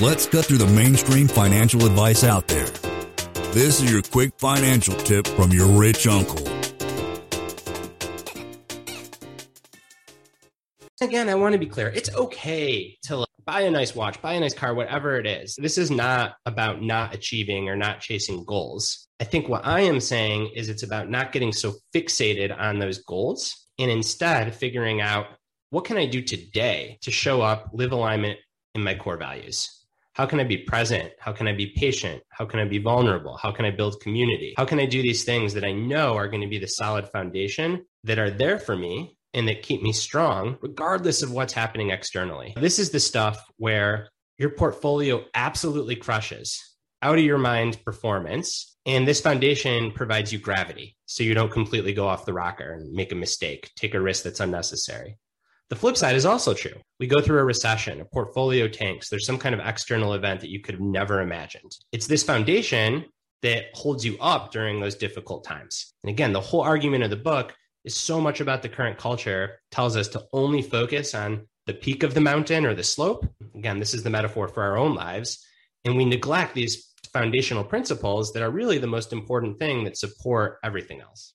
Let's cut through the mainstream financial advice out there. This is your quick financial tip from your rich uncle. Again, I want to be clear. It's okay to like, buy a nice watch, buy a nice car, whatever it is. This is not about not achieving or not chasing goals. I think what I am saying is it's about not getting so fixated on those goals and instead figuring out what can I do today to show up, live alignment in my core values. How can I be present? How can I be patient? How can I be vulnerable? How can I build community? How can I do these things that I know are going to be the solid foundation that are there for me and that keep me strong, regardless of what's happening externally? This is the stuff where your portfolio absolutely crushes out of your mind performance. And this foundation provides you gravity so you don't completely go off the rocker and make a mistake, take a risk that's unnecessary. The flip side is also true. We go through a recession, a portfolio tanks, there's some kind of external event that you could have never imagined. It's this foundation that holds you up during those difficult times. And again, the whole argument of the book is so much about the current culture tells us to only focus on the peak of the mountain or the slope. Again, this is the metaphor for our own lives. And we neglect these foundational principles that are really the most important thing that support everything else.